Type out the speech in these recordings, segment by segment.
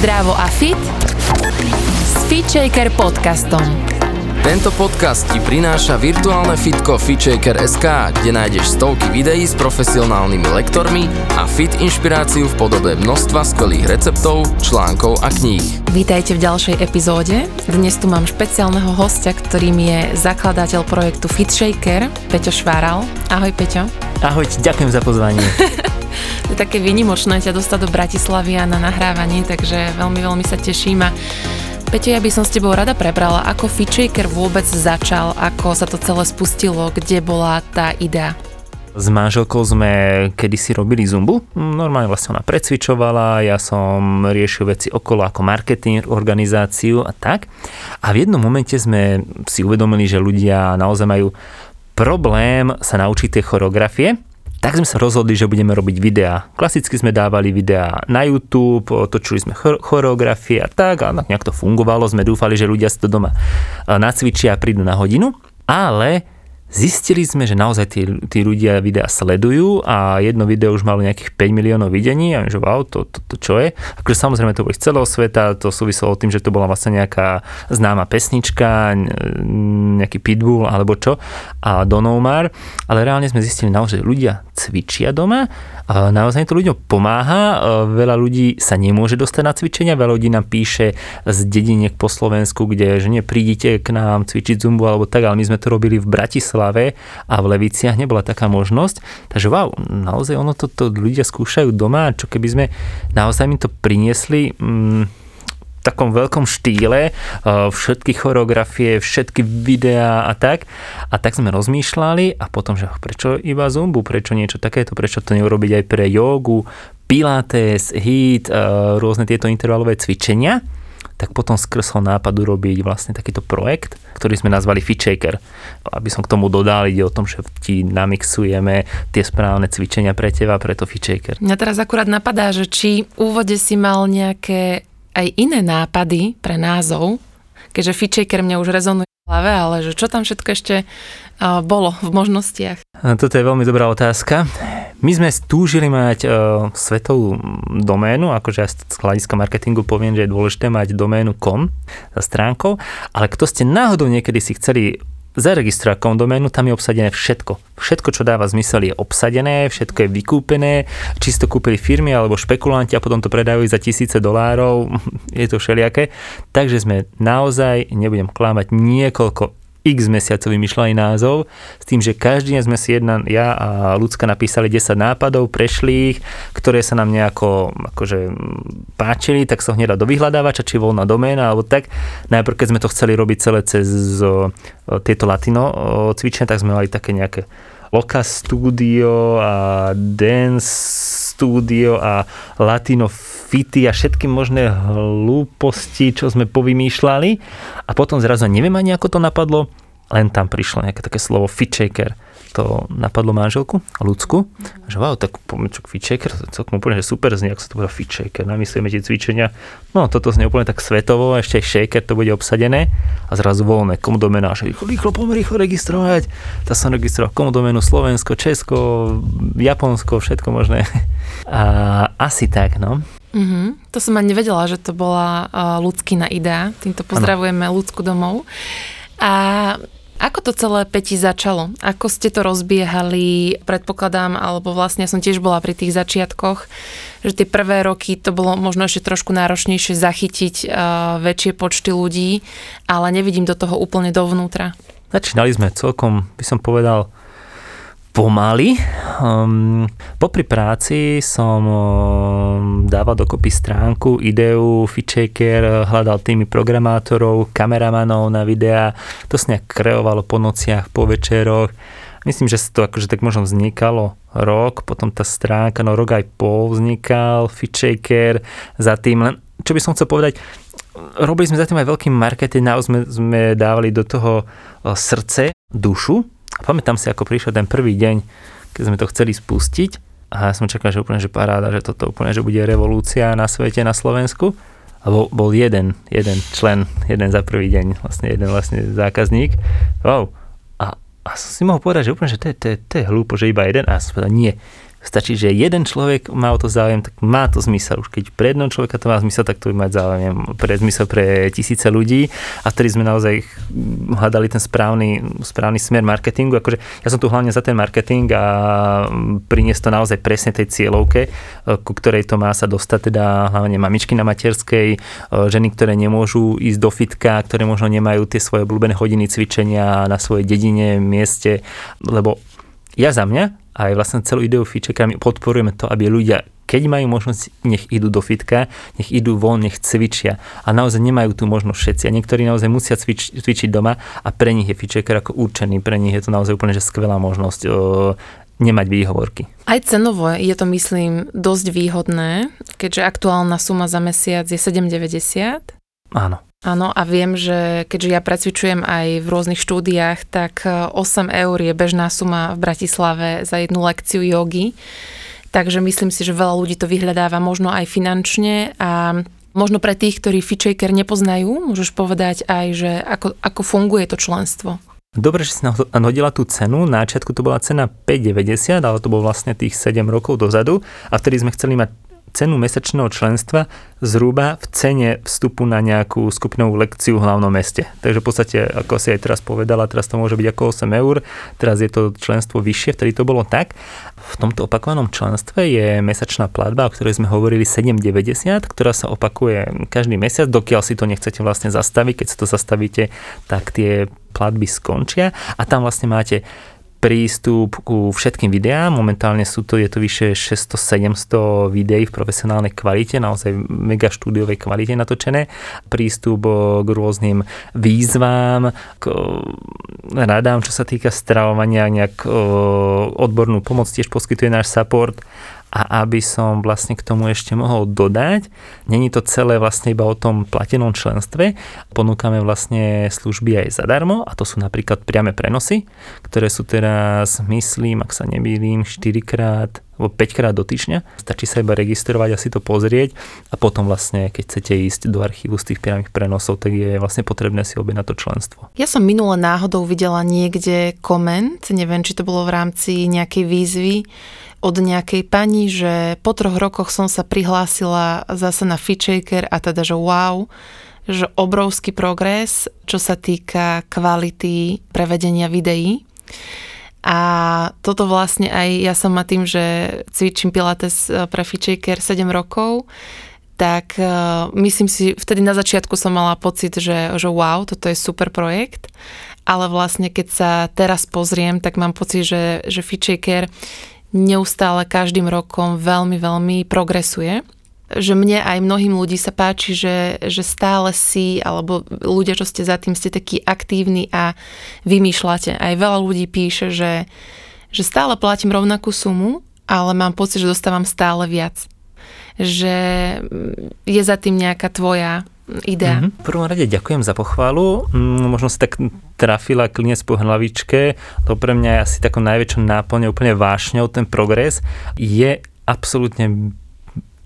Zdravo a fit s FitShaker podcastom. Tento podcast ti prináša virtuálne fitko FitShaker.sk, kde nájdeš stovky videí s profesionálnymi lektormi a fit inšpiráciu v podobe množstva skvelých receptov, článkov a kníh. Vítajte v ďalšej epizóde. Dnes tu mám špeciálneho hostia, ktorým je zakladateľ projektu FitShaker, Peťo Šváral. Ahoj Peťo. Ahoj, ďakujem za pozvanie. je také vynimočné ťa dostať do Bratislavy a na nahrávanie, takže veľmi, veľmi sa teším a Peťo, ja by som s tebou rada prebrala, ako Fitchaker vôbec začal, ako sa to celé spustilo, kde bola tá idea. S manželkou sme kedysi robili zumbu. Normálne vlastne ona precvičovala, ja som riešil veci okolo ako marketing, organizáciu a tak. A v jednom momente sme si uvedomili, že ľudia naozaj majú problém sa naučiť tie choreografie tak sme sa rozhodli, že budeme robiť videá. Klasicky sme dávali videá na YouTube, točili sme choreografie a tak a nejak to fungovalo. Sme dúfali, že ľudia si to doma nacvičia a prídu na hodinu. Ale Zistili sme, že naozaj tí, tí ľudia videa sledujú a jedno video už malo nejakých 5 miliónov videní a že wow, to, to, to čo je? Akože samozrejme to boli z celého sveta, to súviselo tým, že to bola vlastne nejaká známa pesnička, nejaký pitbull alebo čo a Donomar, ale reálne sme zistili naozaj, že ľudia cvičia doma naozaj to ľuďom pomáha. Veľa ľudí sa nemôže dostať na cvičenia, veľa ľudí nám píše z dediniek po Slovensku, kde že nie, prídite k nám cvičiť zumbu alebo tak, ale my sme to robili v Bratislave a v Leviciach nebola taká možnosť. Takže wow, naozaj ono toto to ľudia skúšajú doma, čo keby sme naozaj mi to priniesli, mm, takom veľkom štýle, eh, všetky choreografie, všetky videá a tak. A tak sme rozmýšľali a potom, že prečo iba zumbu, prečo niečo takéto, prečo to neurobiť aj pre jogu, pilates, hit, eh, rôzne tieto intervalové cvičenia tak potom skrsol nápadu robiť vlastne takýto projekt, ktorý sme nazvali Fitshaker. Aby som k tomu dodal, ide o tom, že ti namixujeme tie správne cvičenia pre teba, preto Fitshaker. Mňa teraz akurát napadá, že či v úvode si mal nejaké aj iné nápady pre názov, keďže Fitchaker mňa už rezonuje hlave, ale že čo tam všetko ešte bolo v možnostiach? Toto je veľmi dobrá otázka. My sme stúžili mať uh, svetovú doménu, akože z hľadiska marketingu poviem, že je dôležité mať doménu com za stránkou, ale kto ste náhodou niekedy si chceli zaregistrovať doménu, tam je obsadené všetko. Všetko, čo dáva zmysel, je obsadené, všetko je vykúpené, či to kúpili firmy alebo špekulanti a potom to predajú za tisíce dolárov, je to všelijaké. Takže sme naozaj, nebudem klamať, niekoľko x mesiacov vymýšľali názov, s tým, že každý deň sme si jedna, ja a ľudská napísali 10 nápadov, prešli ich, ktoré sa nám nejako akože, páčili, tak sa hneď do vyhľadávača, či voľná doména, alebo tak. Najprv, keď sme to chceli robiť celé cez o, tieto latino cvičenia, tak sme mali také nejaké Loka Studio a Dance Studio a Latino Fity a všetky možné hlúposti, čo sme povymýšľali. A potom zrazu neviem ani ako to napadlo, len tam prišlo nejaké také slovo Fitshaker to napadlo manželku, ľudskú, že wow, tak poďme čo fit shaker, celkom úplne, že super znie, ako sa to bude fit shaker, namyslíme tie cvičenia, no toto znie úplne tak svetovo, ešte aj shaker to bude obsadené a zrazu voľné, komu domena, že rýchlo, rýchlo, poďme rýchlo registrovať, tak som registroval komu domenu Slovensko, Česko, Japonsko, všetko možné. A asi tak, no. Mm-hmm. To som ani nevedela, že to bola uh, ľudskina idea. Týmto pozdravujeme ano. ľudskú domov. A ako to celé Peti začalo? Ako ste to rozbiehali? Predpokladám, alebo vlastne som tiež bola pri tých začiatkoch, že tie prvé roky to bolo možno ešte trošku náročnejšie zachytiť uh, väčšie počty ľudí, ale nevidím do toho úplne dovnútra. Začínali sme celkom, by som povedal, pomaly. Um, popri práci som um, dával dokopy stránku, ideu, Fitchaker, hľadal tými programátorov, kameramanov na videá. To sa nejak kreovalo po nociach, po večeroch. Myslím, že to akože tak možno vznikalo rok, potom tá stránka, no rok aj pol vznikal, Fitchaker, za tým len, čo by som chcel povedať, robili sme za tým aj veľký marketing, naozaj sme, sme dávali do toho srdce, dušu, a pamätám si, ako prišiel ten prvý deň, keď sme to chceli spustiť a ja som čakal, že úplne, že paráda, že toto úplne, že bude revolúcia na svete, na Slovensku. A bol, bol jeden, jeden člen, jeden za prvý deň, vlastne jeden vlastne zákazník. Wow. A, a som si mohol povedať, že úplne, že to je, to je, to je hlúpo, že iba jeden. A som povedal, nie, Stačí, že jeden človek má o to záujem, tak má to zmysel. Už keď pre jedného človeka to má zmysel, tak to by mať záujem pre zmysel pre tisíce ľudí. A vtedy sme naozaj hľadali ten správny, správny smer marketingu. Akože ja som tu hlavne za ten marketing a priniesť to naozaj presne tej cieľovke, ku ktorej to má sa dostať, teda hlavne mamičky na materskej, ženy, ktoré nemôžu ísť do fitka, ktoré možno nemajú tie svoje obľúbené hodiny cvičenia na svojej dedine, mieste, lebo ja za mňa aj vlastne celú ideu Fitcheka my podporujeme to, aby ľudia keď majú možnosť, nech idú do fitka, nech idú von, nech cvičia. A naozaj nemajú tú možnosť všetci. A niektorí naozaj musia cvič, cvičiť doma a pre nich je Fitchecker ako určený. Pre nich je to naozaj úplne že skvelá možnosť o, nemať výhovorky. Aj cenovo je to, myslím, dosť výhodné, keďže aktuálna suma za mesiac je 7,90. Áno. Áno a viem, že keďže ja precvičujem aj v rôznych štúdiách, tak 8 e, eur je bežná suma v Bratislave za jednu lekciu jogy. Takže myslím si, že veľa ľudí to vyhľadáva možno aj finančne a možno pre tých, ktorí Fitchaker nepoznajú, môžeš povedať aj, že ako, ako funguje to členstvo. Dobre, že si hodila tú cenu. Na začiatku to bola cena 5,90, ale to bolo vlastne tých 7 rokov dozadu a vtedy sme chceli mať cenu mesačného členstva zhruba v cene vstupu na nejakú skupinovú lekciu v hlavnom meste. Takže v podstate, ako si aj teraz povedala, teraz to môže byť ako 8 eur, teraz je to členstvo vyššie, vtedy to bolo tak. V tomto opakovanom členstve je mesačná platba, o ktorej sme hovorili 7,90, ktorá sa opakuje každý mesiac, dokiaľ si to nechcete vlastne zastaviť. Keď si to zastavíte, tak tie platby skončia a tam vlastne máte prístup ku všetkým videám. Momentálne sú to, je to vyše 600-700 videí v profesionálnej kvalite, naozaj mega štúdiovej kvalite natočené. Prístup k rôznym výzvám, k radám, čo sa týka stravovania, nejak odbornú pomoc tiež poskytuje náš support a aby som vlastne k tomu ešte mohol dodať, není to celé vlastne iba o tom platenom členstve, ponúkame vlastne služby aj zadarmo a to sú napríklad priame prenosy, ktoré sú teraz, myslím, ak sa nebýlim, 4 krát alebo 5 krát do týždňa. Stačí sa iba registrovať a si to pozrieť a potom vlastne, keď chcete ísť do archívu z tých priamých prenosov, tak je vlastne potrebné si objednať to členstvo. Ja som minule náhodou videla niekde koment, neviem, či to bolo v rámci nejakej výzvy, od nejakej pani, že po troch rokoch som sa prihlásila zase na Fitchaker a teda, že wow, že obrovský progres, čo sa týka kvality prevedenia videí. A toto vlastne aj ja som ma tým, že cvičím Pilates eh, pre Fitchaker 7 rokov, tak uh, myslím si, vtedy na začiatku som mala pocit, že, že wow, toto je super projekt, ale vlastne keď sa teraz pozriem, tak mám pocit, že, že Fitchaker neustále každým rokom veľmi, veľmi progresuje že mne aj mnohým ľudí sa páči, že, že stále si, alebo ľudia, čo ste za tým, ste takí aktívni a vymýšľate. Aj veľa ľudí píše, že, že stále platím rovnakú sumu, ale mám pocit, že dostávam stále viac. Že je za tým nejaká tvoja idea. Mm-hmm. V prvom rade ďakujem za pochvalu. Mm, možno si tak trafila klinec po hlavičke. To pre mňa je asi takou najväčšou náplňou, úplne vášňou ten progres. Je absolútne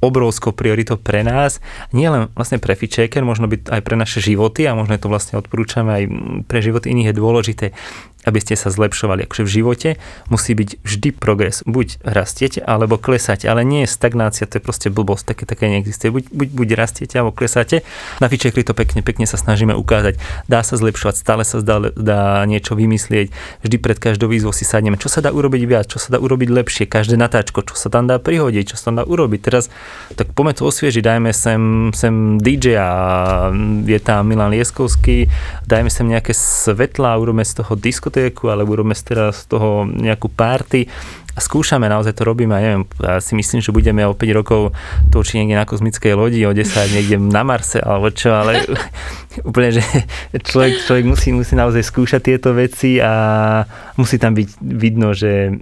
obrovskou prioritou pre nás, nielen vlastne pre Fitchaker, možno byť aj pre naše životy a možno to vlastne odporúčame aj pre život iných je dôležité aby ste sa zlepšovali. Akože v živote musí byť vždy progres. Buď rastiete, alebo klesáte, ale nie je stagnácia, to je proste blbosť, také, také neexistuje. Buď, buď, buď rastiete, alebo klesáte. Na Fitchekri to pekne, pekne sa snažíme ukázať. Dá sa zlepšovať, stále sa dá, dá niečo vymyslieť. Vždy pred každou výzvou si sadneme, čo sa dá urobiť viac, čo sa dá urobiť lepšie, každé natáčko, čo sa tam dá prihodiť, čo sa tam dá urobiť. Teraz tak poďme to osviežiť, dajme sem, sem DJ a je tam Milan Lieskovský, dajme sem nejaké svetla, urobíme z toho disko diskotéku, alebo robíme teraz z toho nejakú party a skúšame, naozaj to robíme, ja neviem, ja si myslím, že budeme o 5 rokov točiť niekde na kozmickej lodi, o 10 niekde na Marse, alebo čo, ale úplne, že človek, človek musí, musí naozaj skúšať tieto veci a musí tam byť vidno, že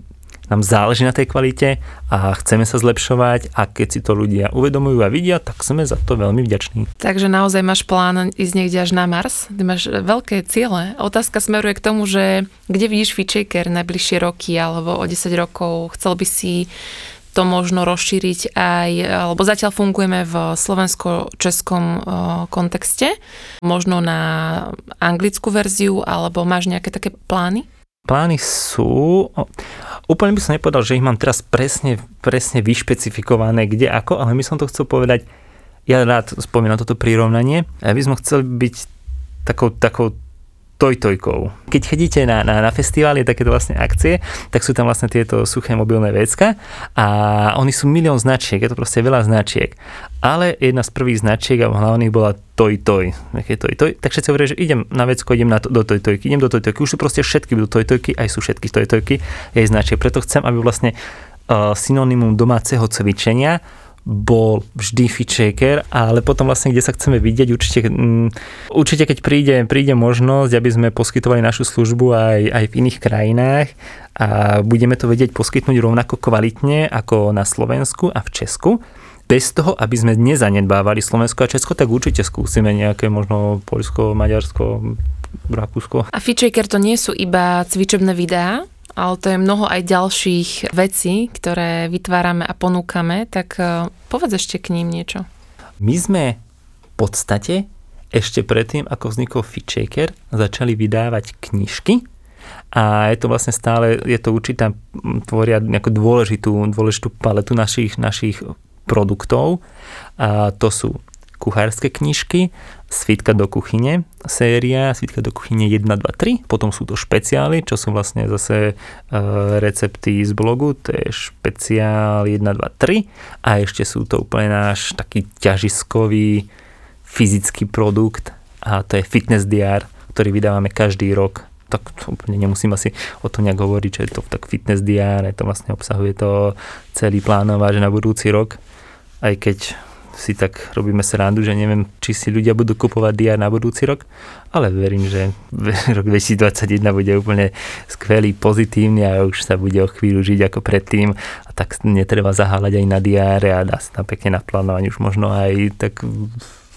nám záleží na tej kvalite a chceme sa zlepšovať a keď si to ľudia uvedomujú a vidia, tak sme za to veľmi vďační. Takže naozaj máš plán ísť niekde až na Mars? Ty máš veľké ciele. Otázka smeruje k tomu, že kde vidíš Fitchaker najbližšie roky alebo o 10 rokov? Chcel by si to možno rozšíriť aj, alebo zatiaľ fungujeme v slovensko-českom kontexte, možno na anglickú verziu, alebo máš nejaké také plány? Plány sú, úplne by som nepovedal, že ich mám teraz presne, presne vyšpecifikované kde ako, ale my som to chcel povedať, ja rád spomínam toto prirovnanie, aby sme chceli byť takou, takou tojtojkou. Keď chodíte na, na, na festivály, takéto vlastne akcie, tak sú tam vlastne tieto suché mobilné vecka a oni sú milión značiek, je to proste veľa značiek. Ale jedna z prvých značiek a hlavných bola Toj Toj. Toj, toj. Tak všetci hovoria, že idem na vecko, idem na to, do Toj Tojky, idem do Toj Tojky. Už sú proste všetky budú Toj Tojky, aj sú všetky Toj Tojky, jej značiek. Preto chcem, aby vlastne uh, synonymum domáceho cvičenia bol vždy fitshaker, ale potom vlastne, kde sa chceme vidieť, určite, um, určite keď príde, príde možnosť, aby sme poskytovali našu službu aj, aj v iných krajinách a budeme to vedieť poskytnúť rovnako kvalitne ako na Slovensku a v Česku, bez toho, aby sme nezanedbávali Slovensko a Česko, tak určite skúsime nejaké možno Poľsko, Maďarsko, Rakúsko. A Fitshaker to nie sú iba cvičebné videá, ale to je mnoho aj ďalších vecí, ktoré vytvárame a ponúkame, tak e, povedz ešte k ním niečo. My sme v podstate ešte predtým, ako vznikol Fitshaker, začali vydávať knižky a je to vlastne stále, je to určitá, tvoria nejakú dôležitú, dôležitú paletu našich, našich produktov. A to sú kuchárske knižky, Svitka do kuchyne séria, Svitka do kuchyne 1, 2, 3, potom sú to špeciály, čo sú vlastne zase e, recepty z blogu, to je špeciál 1, 2, 3 a ešte sú to úplne náš taký ťažiskový fyzický produkt a to je Fitness DR, ktorý vydávame každý rok. Tak úplne nemusím asi o tom nejak hovoriť, že je to tak fitness DR, to vlastne obsahuje to celý plánováž na budúci rok, aj keď si tak robíme srandu, že neviem, či si ľudia budú kupovať DR na budúci rok, ale verím, že rok 2021 bude úplne skvelý, pozitívny a už sa bude o chvíľu žiť ako predtým a tak netreba zaháľať aj na diáre a dá sa tam pekne naplánovať už možno aj tak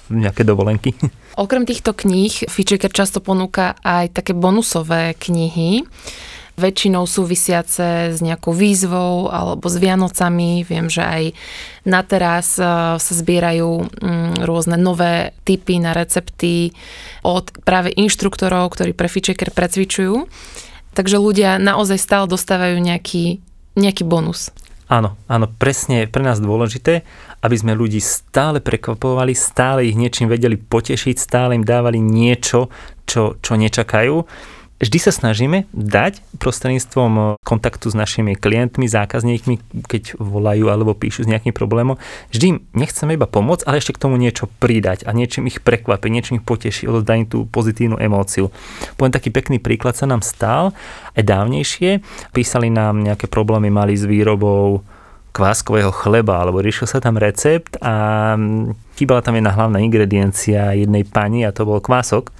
nejaké dovolenky. Okrem týchto kníh Fitchaker často ponúka aj také bonusové knihy väčšinou súvisiace s nejakou výzvou alebo s Vianocami. Viem, že aj na teraz e, sa zbierajú mm, rôzne nové typy na recepty od práve inštruktorov, ktorí pre Fitchecker precvičujú. Takže ľudia naozaj stále dostávajú nejaký, nejaký bonus. Áno, áno, presne pre nás dôležité, aby sme ľudí stále prekvapovali, stále ich niečím vedeli potešiť, stále im dávali niečo, čo, čo nečakajú vždy sa snažíme dať prostredníctvom eh, kontaktu s našimi klientmi, zákazníkmi, keď volajú alebo píšu s nejakým problémom, vždy im nechceme iba pomôcť, ale ešte k tomu niečo pridať a niečím ich prekvapiť, niečím ich potešiť, odozdať tú pozitívnu emóciu. Poviem taký pekný príklad sa nám stal aj dávnejšie. Písali nám nejaké problémy mali s výrobou kváskového chleba, alebo riešil sa tam recept a mm, chýbala tam jedna hlavná ingrediencia jednej pani a to bol kvások.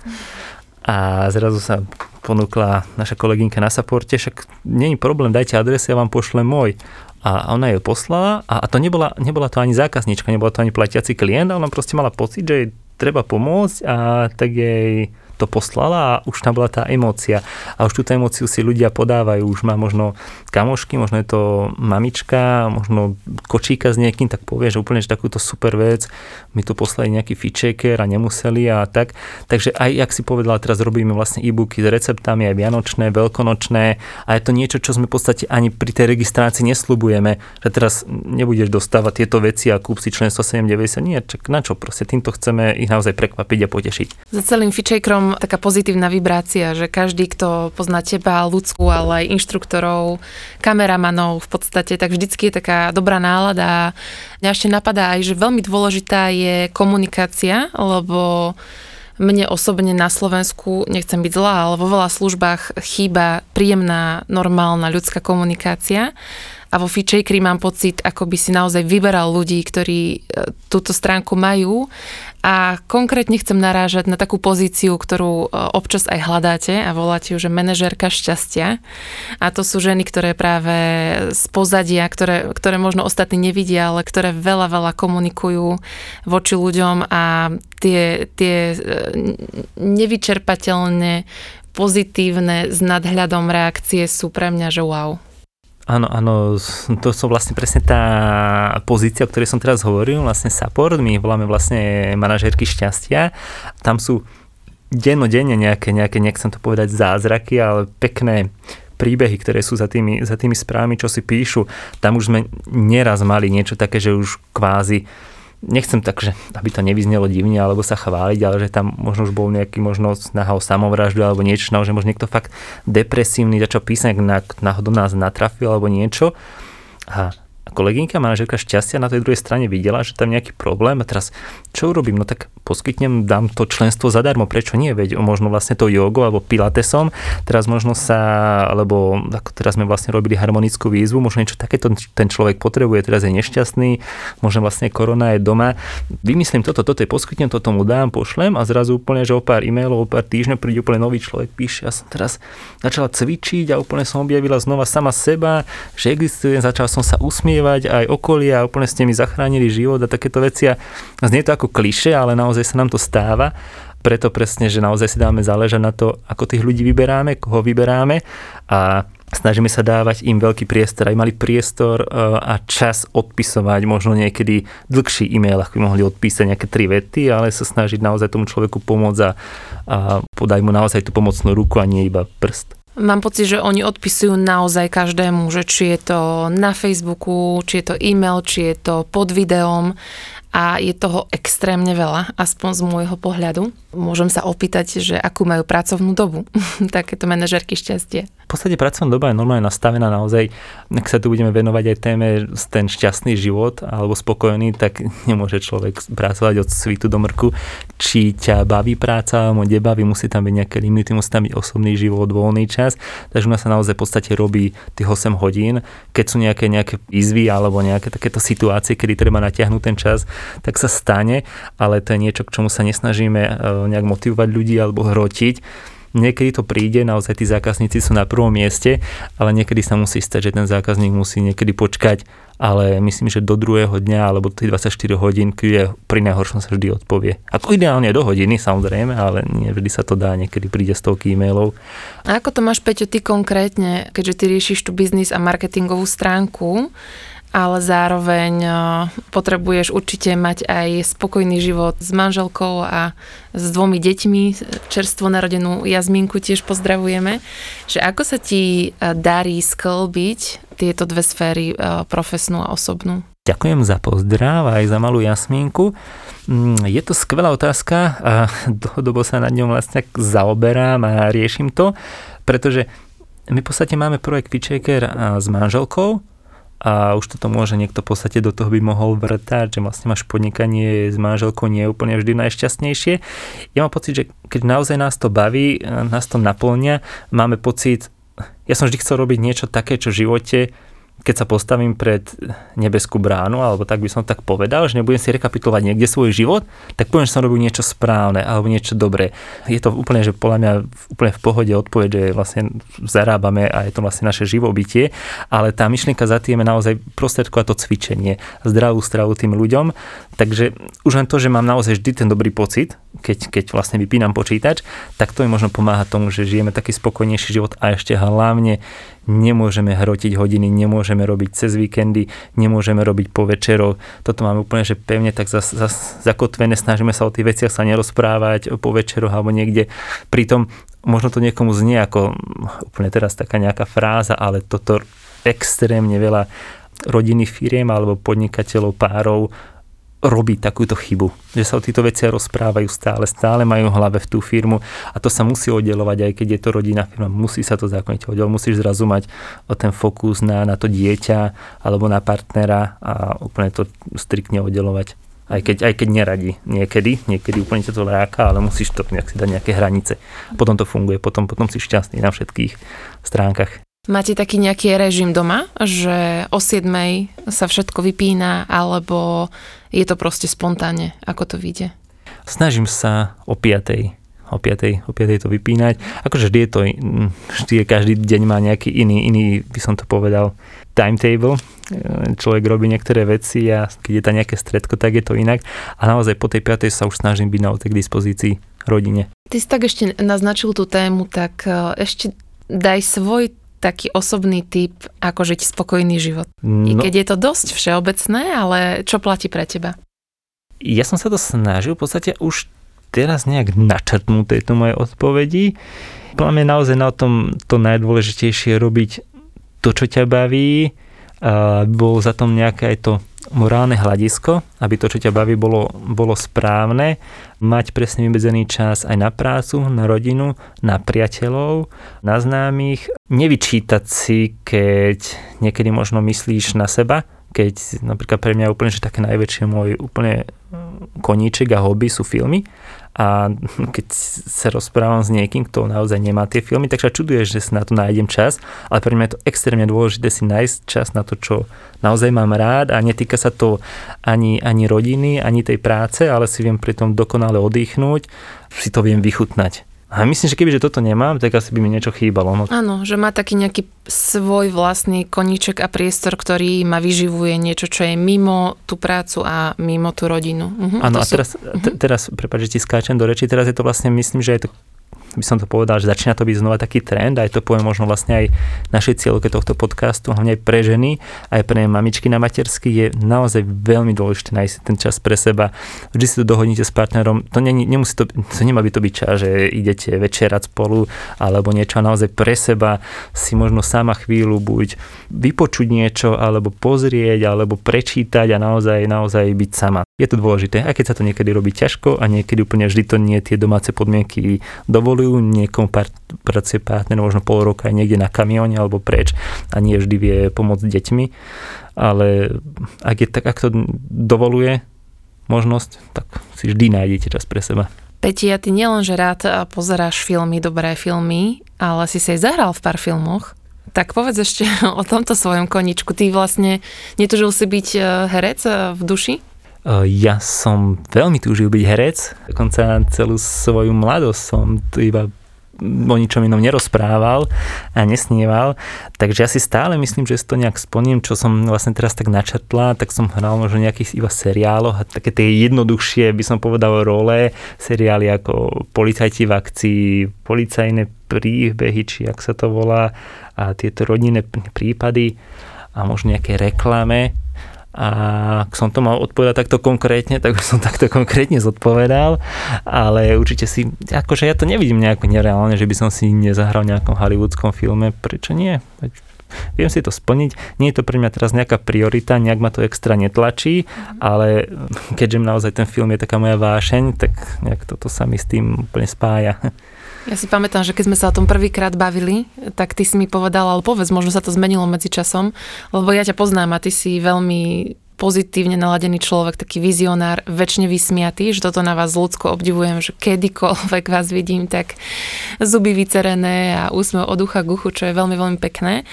A zrazu sa ponúkla naša kolegynka na supporte, však není problém, dajte adres, ja vám pošlem môj. A ona ju poslala a, a to nebola, nebola to ani zákaznička, nebola to ani platiaci klient, ona proste mala pocit, že jej treba pomôcť a tak jej to poslala a už tam bola tá emócia. A už túto emóciu si ľudia podávajú. Už má možno kamošky, možno je to mamička, možno kočíka s niekým, tak povie, že úplne že takúto super vec, mi to poslali nejaký feedchecker a nemuseli a tak. Takže aj, jak si povedala, teraz robíme vlastne e-booky s receptami, aj vianočné, veľkonočné a je to niečo, čo sme v podstate ani pri tej registrácii neslubujeme, že teraz nebudeš dostávať tieto veci a kúp si členstvo 790. Nie, čak na čo? Proste týmto chceme ich naozaj prekvapiť a potešiť. Za celým taká pozitívna vibrácia, že každý, kto pozná teba, ľudskú, ale aj inštruktorov, kameramanov v podstate, tak vždycky je taká dobrá nálada. Mňa ešte napadá aj, že veľmi dôležitá je komunikácia, lebo mne osobne na Slovensku, nechcem byť zlá, ale vo veľa službách chýba príjemná, normálna ľudská komunikácia a vo Feature mám pocit, ako by si naozaj vyberal ľudí, ktorí e, túto stránku majú a konkrétne chcem narážať na takú pozíciu, ktorú e, občas aj hľadáte a voláte ju, že manažérka šťastia a to sú ženy, ktoré práve z pozadia, ktoré, ktoré možno ostatní nevidia, ale ktoré veľa, veľa komunikujú voči ľuďom a tie, tie e, nevyčerpateľne pozitívne s nadhľadom reakcie sú pre mňa, že wow. Áno, áno, to sú vlastne presne tá pozícia, o ktorej som teraz hovoril, vlastne support, my voláme vlastne manažérky šťastia. Tam sú dennodenne nejaké, nejaké, nechcem to povedať zázraky, ale pekné príbehy, ktoré sú za tými, za tými správami, čo si píšu. Tam už sme neraz mali niečo také, že už kvázi nechcem tak, že aby to nevyznelo divne alebo sa chváliť, ale že tam možno už bol nejaký možno snaha o samovraždu alebo niečo, no, že možno niekto fakt depresívny začal písať, náhodou nás natrafil alebo niečo. A kolegynka, manažerka šťastia na tej druhej strane videla, že tam nejaký problém a teraz čo urobím? No tak poskytnem, dám to členstvo zadarmo, prečo nie? Veď možno vlastne to jogo alebo pilatesom, teraz možno sa, alebo ako teraz sme vlastne robili harmonickú výzvu, možno niečo takéto ten človek potrebuje, teraz je nešťastný, možno vlastne korona je doma, vymyslím toto, toto je poskytnem, toto mu dám, pošlem a zrazu úplne, že o pár e-mailov, o pár týždňov príde úplne nový človek, píše, ja som teraz začala cvičiť a úplne som objavila znova sama seba, že existujem, začal som sa usmievať usmievať aj okolia a úplne ste mi zachránili život a takéto veci. A znie to ako kliše, ale naozaj sa nám to stáva. Preto presne, že naozaj si dáme záležať na to, ako tých ľudí vyberáme, koho vyberáme a snažíme sa dávať im veľký priestor, aj mali priestor e, a čas odpisovať, možno niekedy dlhší e-mail, ako by mohli odpísať nejaké tri vety, ale sa snažiť naozaj tomu človeku pomôcť a, a podať mu naozaj tú pomocnú ruku a nie iba prst. Mám pocit, že oni odpisujú naozaj každému, že či je to na Facebooku, či je to e-mail, či je to pod videom a je toho extrémne veľa, aspoň z môjho pohľadu. Môžem sa opýtať, že akú majú pracovnú dobu takéto manažerky šťastie. V podstate pracovná doba je normálne nastavená naozaj, ak sa tu budeme venovať aj téme ten šťastný život alebo spokojný, tak nemôže človek pracovať od svitu do mrku. Či ťa baví práca alebo nebaví, musí tam byť nejaké limity, musí tam byť osobný život, voľný čas. Takže u nás sa naozaj v podstate robí tých 8 hodín. Keď sú nejaké, nejaké izvy alebo nejaké takéto situácie, kedy treba natiahnuť ten čas, tak sa stane, ale to je niečo, k čomu sa nesnažíme e, nejak motivovať ľudí alebo hrotiť Niekedy to príde, naozaj tí zákazníci sú na prvom mieste, ale niekedy sa musí stať, že ten zákazník musí niekedy počkať, ale myslím, že do druhého dňa alebo do tých 24 hodín, je pri najhoršom sa vždy odpovie. Ako ideálne do hodiny samozrejme, ale nie sa to dá, niekedy príde stovky e-mailov. A ako to máš, Peťo, ty konkrétne, keďže ty riešiš tú biznis a marketingovú stránku, ale zároveň eh, potrebuješ určite mať aj spokojný život s manželkou a s dvomi deťmi, čerstvo narodenú Jazminku tiež pozdravujeme, že ako sa ti eh, darí sklbiť tieto dve sféry, eh, profesnú a osobnú? Ďakujem za pozdrav aj za malú Jasminku. Mm, je to skvelá otázka a dlhodobo sa nad ňou vlastne zaoberám a riešim to, pretože my v podstate máme projekt Fitchaker s manželkou, a už toto môže niekto v podstate do toho by mohol vrtať, že vlastne máš podnikanie s manželkou nie je úplne vždy najšťastnejšie. Ja mám pocit, že keď naozaj nás to baví, nás to naplňa, máme pocit, ja som vždy chcel robiť niečo také, čo v živote keď sa postavím pred nebeskú bránu, alebo tak by som tak povedal, že nebudem si rekapitulovať niekde svoj život, tak poviem, že som robil niečo správne alebo niečo dobré. Je to úplne, že podľa mňa úplne v pohode odpoveď, že vlastne zarábame a je to vlastne naše živobytie, ale tá myšlienka za tým je naozaj prostredkovať to cvičenie, zdravú stravu tým ľuďom. Takže už len to, že mám naozaj vždy ten dobrý pocit, keď, keď vlastne vypínam počítač, tak to mi možno pomáha tomu, že žijeme taký spokojnejší život a ešte hlavne nemôžeme hrotiť hodiny, nemôžeme robiť cez víkendy, nemôžeme robiť po večerov. Toto máme úplne, že pevne tak zas, zas, zakotvené, snažíme sa o tých veciach sa nerozprávať po večeroch alebo niekde. Pritom možno to niekomu znie ako úplne teraz taká nejaká fráza, ale toto extrémne veľa rodinných firiem alebo podnikateľov, párov robiť takúto chybu. Že sa o týchto veciach rozprávajú stále, stále majú hlave v tú firmu a to sa musí oddelovať, aj keď je to rodinná firma, musí sa to zákonite oddeliť. Musíš zrazu mať ten fokus na, na to dieťa alebo na partnera a úplne to striktne oddelovať. Aj keď, aj keď neradí niekedy, niekedy úplne ťa to láka, ale musíš to nejak si dať nejaké hranice. Potom to funguje, potom, potom si šťastný na všetkých stránkach. Máte taký nejaký režim doma, že o 7 sa všetko vypína, alebo je to proste spontánne, ako to vyjde? Snažím sa o 5 o 5, o 5 to vypínať. Akože vždy je to, vždy je, každý deň má nejaký iný, iný, by som to povedal, timetable. Človek robí niektoré veci a keď je tam nejaké stredko, tak je to inak. A naozaj po tej 5 sa už snažím byť naozaj k dispozícii rodine. Ty si tak ešte naznačil tú tému, tak e, ešte daj svoj taký osobný typ, ako žiť spokojný život. No, I keď je to dosť všeobecné, ale čo platí pre teba? Ja som sa to snažil v podstate už teraz nejak načrtnuté to moje odpovedi. Podľa mňa naozaj na tom to najdôležitejšie je robiť to, čo ťa baví, aby bolo za tom nejaké aj to morálne hľadisko, aby to, čo ťa baví, bolo, bolo správne, mať presne vymedzený čas aj na prácu, na rodinu, na priateľov, na známych, nevyčítať si, keď niekedy možno myslíš na seba, keď napríklad pre mňa úplne, že také najväčšie môj úplne koníček a hobby sú filmy a keď sa rozprávam s niekým, kto naozaj nemá tie filmy, tak sa čuduje, že si na to nájdem čas, ale pre mňa je to extrémne dôležité si nájsť čas na to, čo naozaj mám rád. A netýka sa to ani, ani rodiny, ani tej práce, ale si viem pri tom dokonale oddychnúť, si to viem vychutnať. A myslím, že keby že toto nemám, tak asi by mi niečo chýbalo. No. Áno, že má taký nejaký svoj vlastný koníček a priestor, ktorý ma vyživuje niečo, čo je mimo tú prácu a mimo tú rodinu. Uh-huh, Áno, a, a teraz, sú... uh-huh. teraz prepáč, že ti skáčem do reči, teraz je to vlastne, myslím, že je to by som to povedal, že začína to byť znova taký trend, aj to poviem možno vlastne aj našej cieľke tohto podcastu, hlavne aj pre ženy, aj pre mamičky na matersky, je naozaj veľmi dôležité nájsť ten čas pre seba. Vždy si to dohodnite s partnerom, to, nie, nemusí to, to nemá by to byť čas, že idete večerať spolu, alebo niečo naozaj pre seba si možno sama chvíľu buď vypočuť niečo, alebo pozrieť, alebo prečítať a naozaj, naozaj byť sama. Je to dôležité, aj keď sa to niekedy robí ťažko a niekedy úplne vždy to nie tie domáce podmienky dovolujú, cestujú, niekomu pracuje partner možno pol roka aj niekde na kamióne alebo preč a nie vždy vie pomôcť deťmi, ale ak, je, tak, ak to dovoluje možnosť, tak si vždy nájdete čas pre seba. Peti, ja ty nielenže rád pozeráš filmy, dobré filmy, ale si sa aj zahral v pár filmoch. Tak povedz ešte o tomto svojom koničku. Ty vlastne netužil si byť eh, herec eh, v duši? Eh, ja som veľmi túžil byť herec, dokonca celú svoju mladosť som iba o ničom inom nerozprával a nesníval. Takže ja si stále myslím, že si to nejak splním, čo som vlastne teraz tak načrtla, tak som hral možno nejakých iba seriáloch a také tie jednoduchšie, by som povedal, role, seriály ako Policajti v akcii, policajné príbehy, či ak sa to volá, a tieto rodinné prípady a možno nejaké reklame a ak som to mal odpovedať takto konkrétne, tak som takto konkrétne zodpovedal, ale určite si, akože ja to nevidím nejako nereálne, že by som si nezahral v nejakom hollywoodskom filme, prečo nie? Viem si to splniť, nie je to pre mňa teraz nejaká priorita, nejak ma to extra netlačí, ale keďže naozaj ten film je taká moja vášeň, tak nejak toto sa mi s tým úplne spája. Ja si pamätám, že keď sme sa o tom prvýkrát bavili, tak ty si mi povedal, ale povedz, možno sa to zmenilo medzi časom, lebo ja ťa poznám a ty si veľmi pozitívne naladený človek, taký vizionár, väčšine vysmiatý, že toto na vás ľudsko obdivujem, že kedykoľvek vás vidím, tak zuby vycerené a úsmev od ucha k uchu, čo je veľmi, veľmi pekné.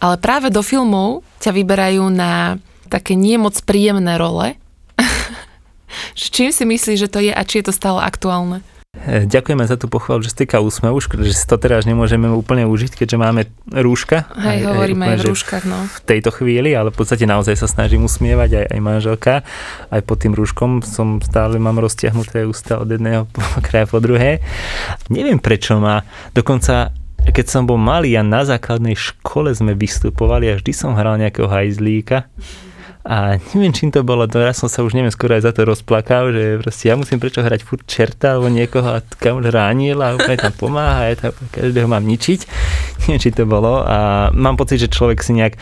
Ale práve do filmov ťa vyberajú na také nie moc príjemné role. Čím si myslíš, že to je a či je to stále aktuálne? E, ďakujeme za tú pochvalu, že stýka úsmev, že si to teraz nemôžeme úplne užiť, keďže máme rúška. Hej, aj, hovoríme aj, úplne, aj v rúškach, no. V tejto chvíli, ale v podstate naozaj sa snažím usmievať aj, aj manželka. Aj pod tým rúškom som stále mám roztiahnuté ústa od jedného kraja po druhé. Neviem prečo ma, dokonca keď som bol malý a na základnej škole sme vystupovali a vždy som hral nejakého hajzlíka a neviem, čím to bolo, to raz som sa už neviem skoro aj za to rozplakal, že proste ja musím prečo hrať furt čerta alebo niekoho a kam ránil a úplne tam pomáha, ja tam každého mám ničiť. Neviem, či to bolo a mám pocit, že človek si nejak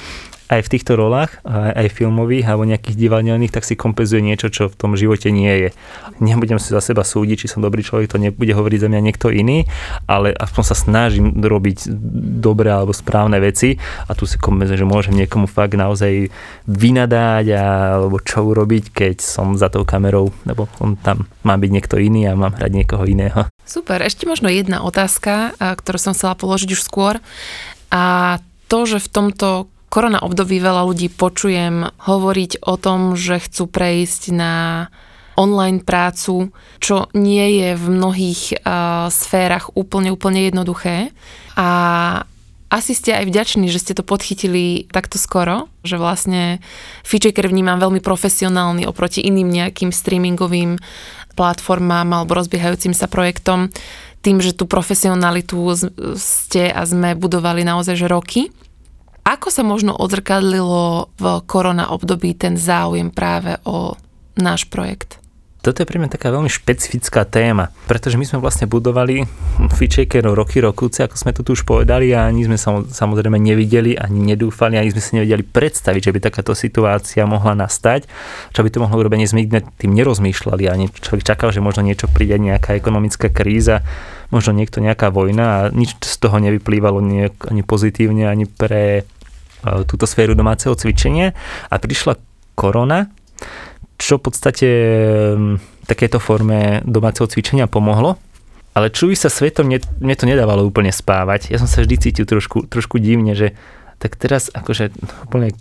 aj v týchto rolách, aj filmových alebo nejakých divadelných, tak si kompenzuje niečo, čo v tom živote nie je. Nebudem si za seba súdiť, či som dobrý človek, to nebude hovoriť za mňa niekto iný, ale aspoň sa snažím robiť dobré alebo správne veci a tu si kompenzujem, že môžem niekomu fakt naozaj vynadať a, alebo čo urobiť, keď som za tou kamerou, lebo on tam má byť niekto iný a mám hrať niekoho iného. Super, ešte možno jedna otázka, ktorú som chcela položiť už skôr. A to, že v tomto korona období veľa ľudí počujem hovoriť o tom, že chcú prejsť na online prácu, čo nie je v mnohých uh, sférach úplne, úplne jednoduché. A asi ste aj vďační, že ste to podchytili takto skoro, že vlastne Feature vnímam veľmi profesionálny oproti iným nejakým streamingovým platformám alebo rozbiehajúcim sa projektom, tým, že tú profesionalitu ste a sme budovali naozaj že roky. Ako sa možno odzrkadlilo v korona období ten záujem práve o náš projekt? toto je pre mňa taká veľmi špecifická téma, pretože my sme vlastne budovali Fitchaker roky, rokúce, ako sme to tu už povedali a ani sme samozrejme nevideli, ani nedúfali, ani sme si nevedeli predstaviť, že by takáto situácia mohla nastať, čo by to mohlo urobiť, sme tým nerozmýšľali, ani človek čakal, že možno niečo príde, nejaká ekonomická kríza, možno niekto nejaká vojna a nič z toho nevyplývalo ani pozitívne, ani pre túto sféru domáceho cvičenia a prišla korona, čo v podstate takéto forme domáceho cvičenia pomohlo. Ale čuj sa svetom, mne, mne to nedávalo úplne spávať. Ja som sa vždy cítil trošku, trošku divne, že tak teraz akože úplne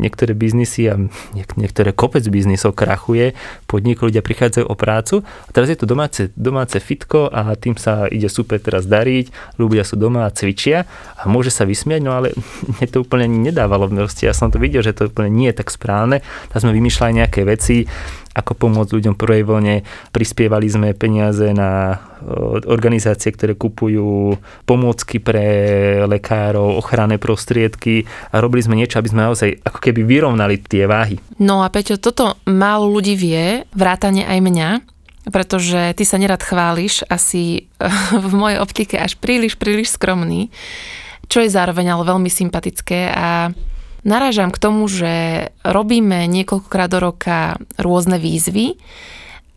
niektoré biznisy a niek- niektoré kopec biznisov krachuje, podniky ľudia prichádzajú o prácu a teraz je to domáce, domáce fitko a tým sa ide super teraz dariť, ľudia sú doma a cvičia a môže sa vysmiať, no ale mne to úplne nedávalo v Ja som to videl, že to úplne nie je tak správne. Tak sme vymýšľali nejaké veci, ako pomôcť ľuďom v prvej vlne. Prispievali sme peniaze na organizácie, ktoré kupujú pomôcky pre lekárov, ochranné prostriedky a robili sme niečo, aby sme naozaj ako keby vyrovnali tie váhy. No a Peťo, toto málo ľudí vie, vrátane aj mňa, pretože ty sa nerad chváliš, asi v mojej optike až príliš, príliš skromný, čo je zároveň ale veľmi sympatické a narážam k tomu, že robíme niekoľkokrát do roka rôzne výzvy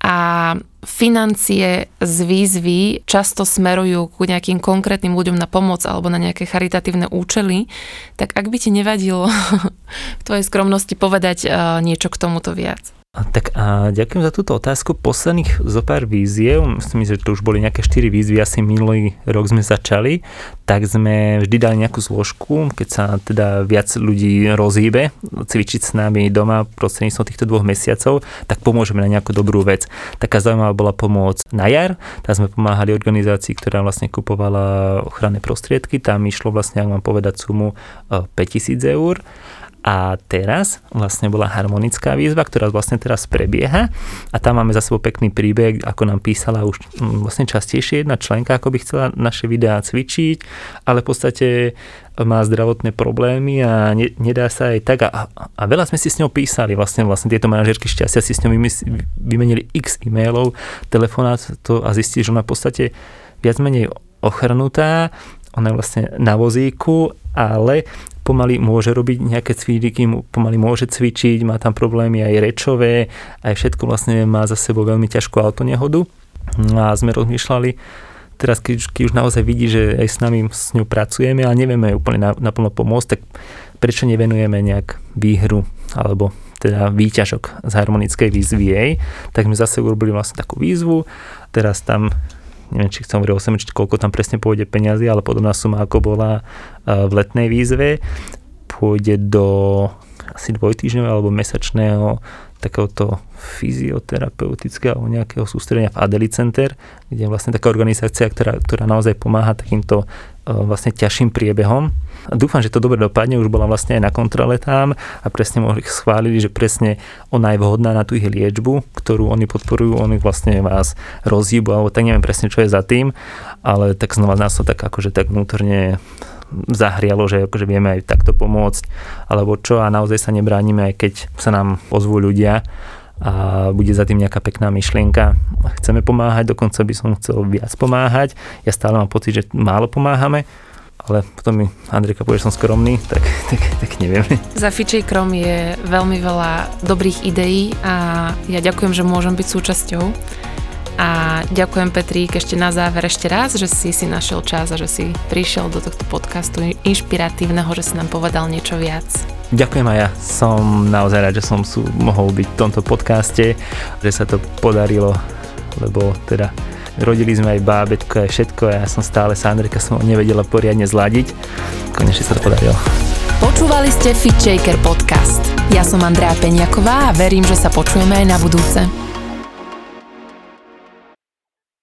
a financie z výzvy často smerujú ku nejakým konkrétnym ľuďom na pomoc alebo na nejaké charitatívne účely, tak ak by ti nevadilo v tvojej skromnosti povedať eh, niečo k tomuto viac. Tak a ďakujem za túto otázku. Posledných zo pár víziev, myslím, že to už boli nejaké 4 výzvy, asi minulý rok sme začali, tak sme vždy dali nejakú zložku, keď sa teda viac ľudí rozhýbe, cvičiť s nami doma prostredníctvom týchto dvoch mesiacov, tak pomôžeme na nejakú dobrú vec. Taká zaujímavá bola pomoc na jar, tam sme pomáhali organizácii, ktorá vlastne kupovala ochranné prostriedky, tam išlo vlastne, ak mám povedať, sumu 5000 e, eur a teraz vlastne bola harmonická výzva, ktorá vlastne teraz prebieha. A tam máme za sebou pekný príbeh, ako nám písala už mm, vlastne častejšie jedna členka, ako by chcela naše videá cvičiť, ale v podstate má zdravotné problémy a ne, nedá sa aj tak. A, a veľa sme si s ňou písali, vlastne, vlastne tieto manažerky šťastia si s ňou vymenili x e-mailov, telefonát to a zistili, že ona v podstate viac menej ochrnutá, ona je vlastne na vozíku, ale pomaly môže robiť nejaké cviky, pomaly môže cvičiť, má tam problémy aj rečové, aj všetko vlastne má za sebou veľmi ťažkú autonehodu. A sme rozmýšľali, teraz keď, keď už naozaj vidí, že aj s nami s ňou pracujeme a nevieme úplne naplno pomôcť, tak prečo nevenujeme nejak výhru alebo teda výťažok z harmonickej výzvy jej, tak sme zase urobili vlastne takú výzvu, teraz tam neviem, či chcem hovoriť o koľko tam presne pôjde peniazy, ale podobná suma ako bola v letnej výzve, pôjde do asi dvojtýždňového alebo mesačného takéhoto fyzioterapeutického nejakého sústredenia v Adeli Center, kde je vlastne taká organizácia, ktorá, ktorá naozaj pomáha takýmto vlastne ťažším priebehom. A dúfam, že to dobre dopadne, už bola vlastne aj na kontrole tam a presne mohli schválili, že presne ona je vhodná na tú ich liečbu, ktorú oni podporujú, oni vlastne vás rozhýbu, alebo tak neviem presne, čo je za tým, ale tak znova nás to tak akože tak vnútorne zahrialo, že akože vieme aj takto pomôcť, alebo čo a naozaj sa nebránime, aj keď sa nám ozvú ľudia a bude za tým nejaká pekná myšlienka. Chceme pomáhať, dokonca by som chcel viac pomáhať. Ja stále mám pocit, že málo pomáhame, ale potom mi Andrejka povie, že som skromný, tak, tak, tak neviem. Za Fičej Krom je veľmi veľa dobrých ideí a ja ďakujem, že môžem byť súčasťou. A ďakujem Petrík ešte na záver ešte raz, že si si našiel čas a že si prišiel do tohto podcastu inšpiratívneho, že si nám povedal niečo viac. Ďakujem aj ja. Som naozaj rád, že som sú, mohol byť v tomto podcaste, že sa to podarilo, lebo teda rodili sme aj bábetko, aj všetko a ja som stále sa Andrejka som nevedela poriadne zladiť. Konečne sa to podarilo. Počúvali ste Fit Shaker podcast. Ja som Andrea Peňaková a verím, že sa počujeme aj na budúce.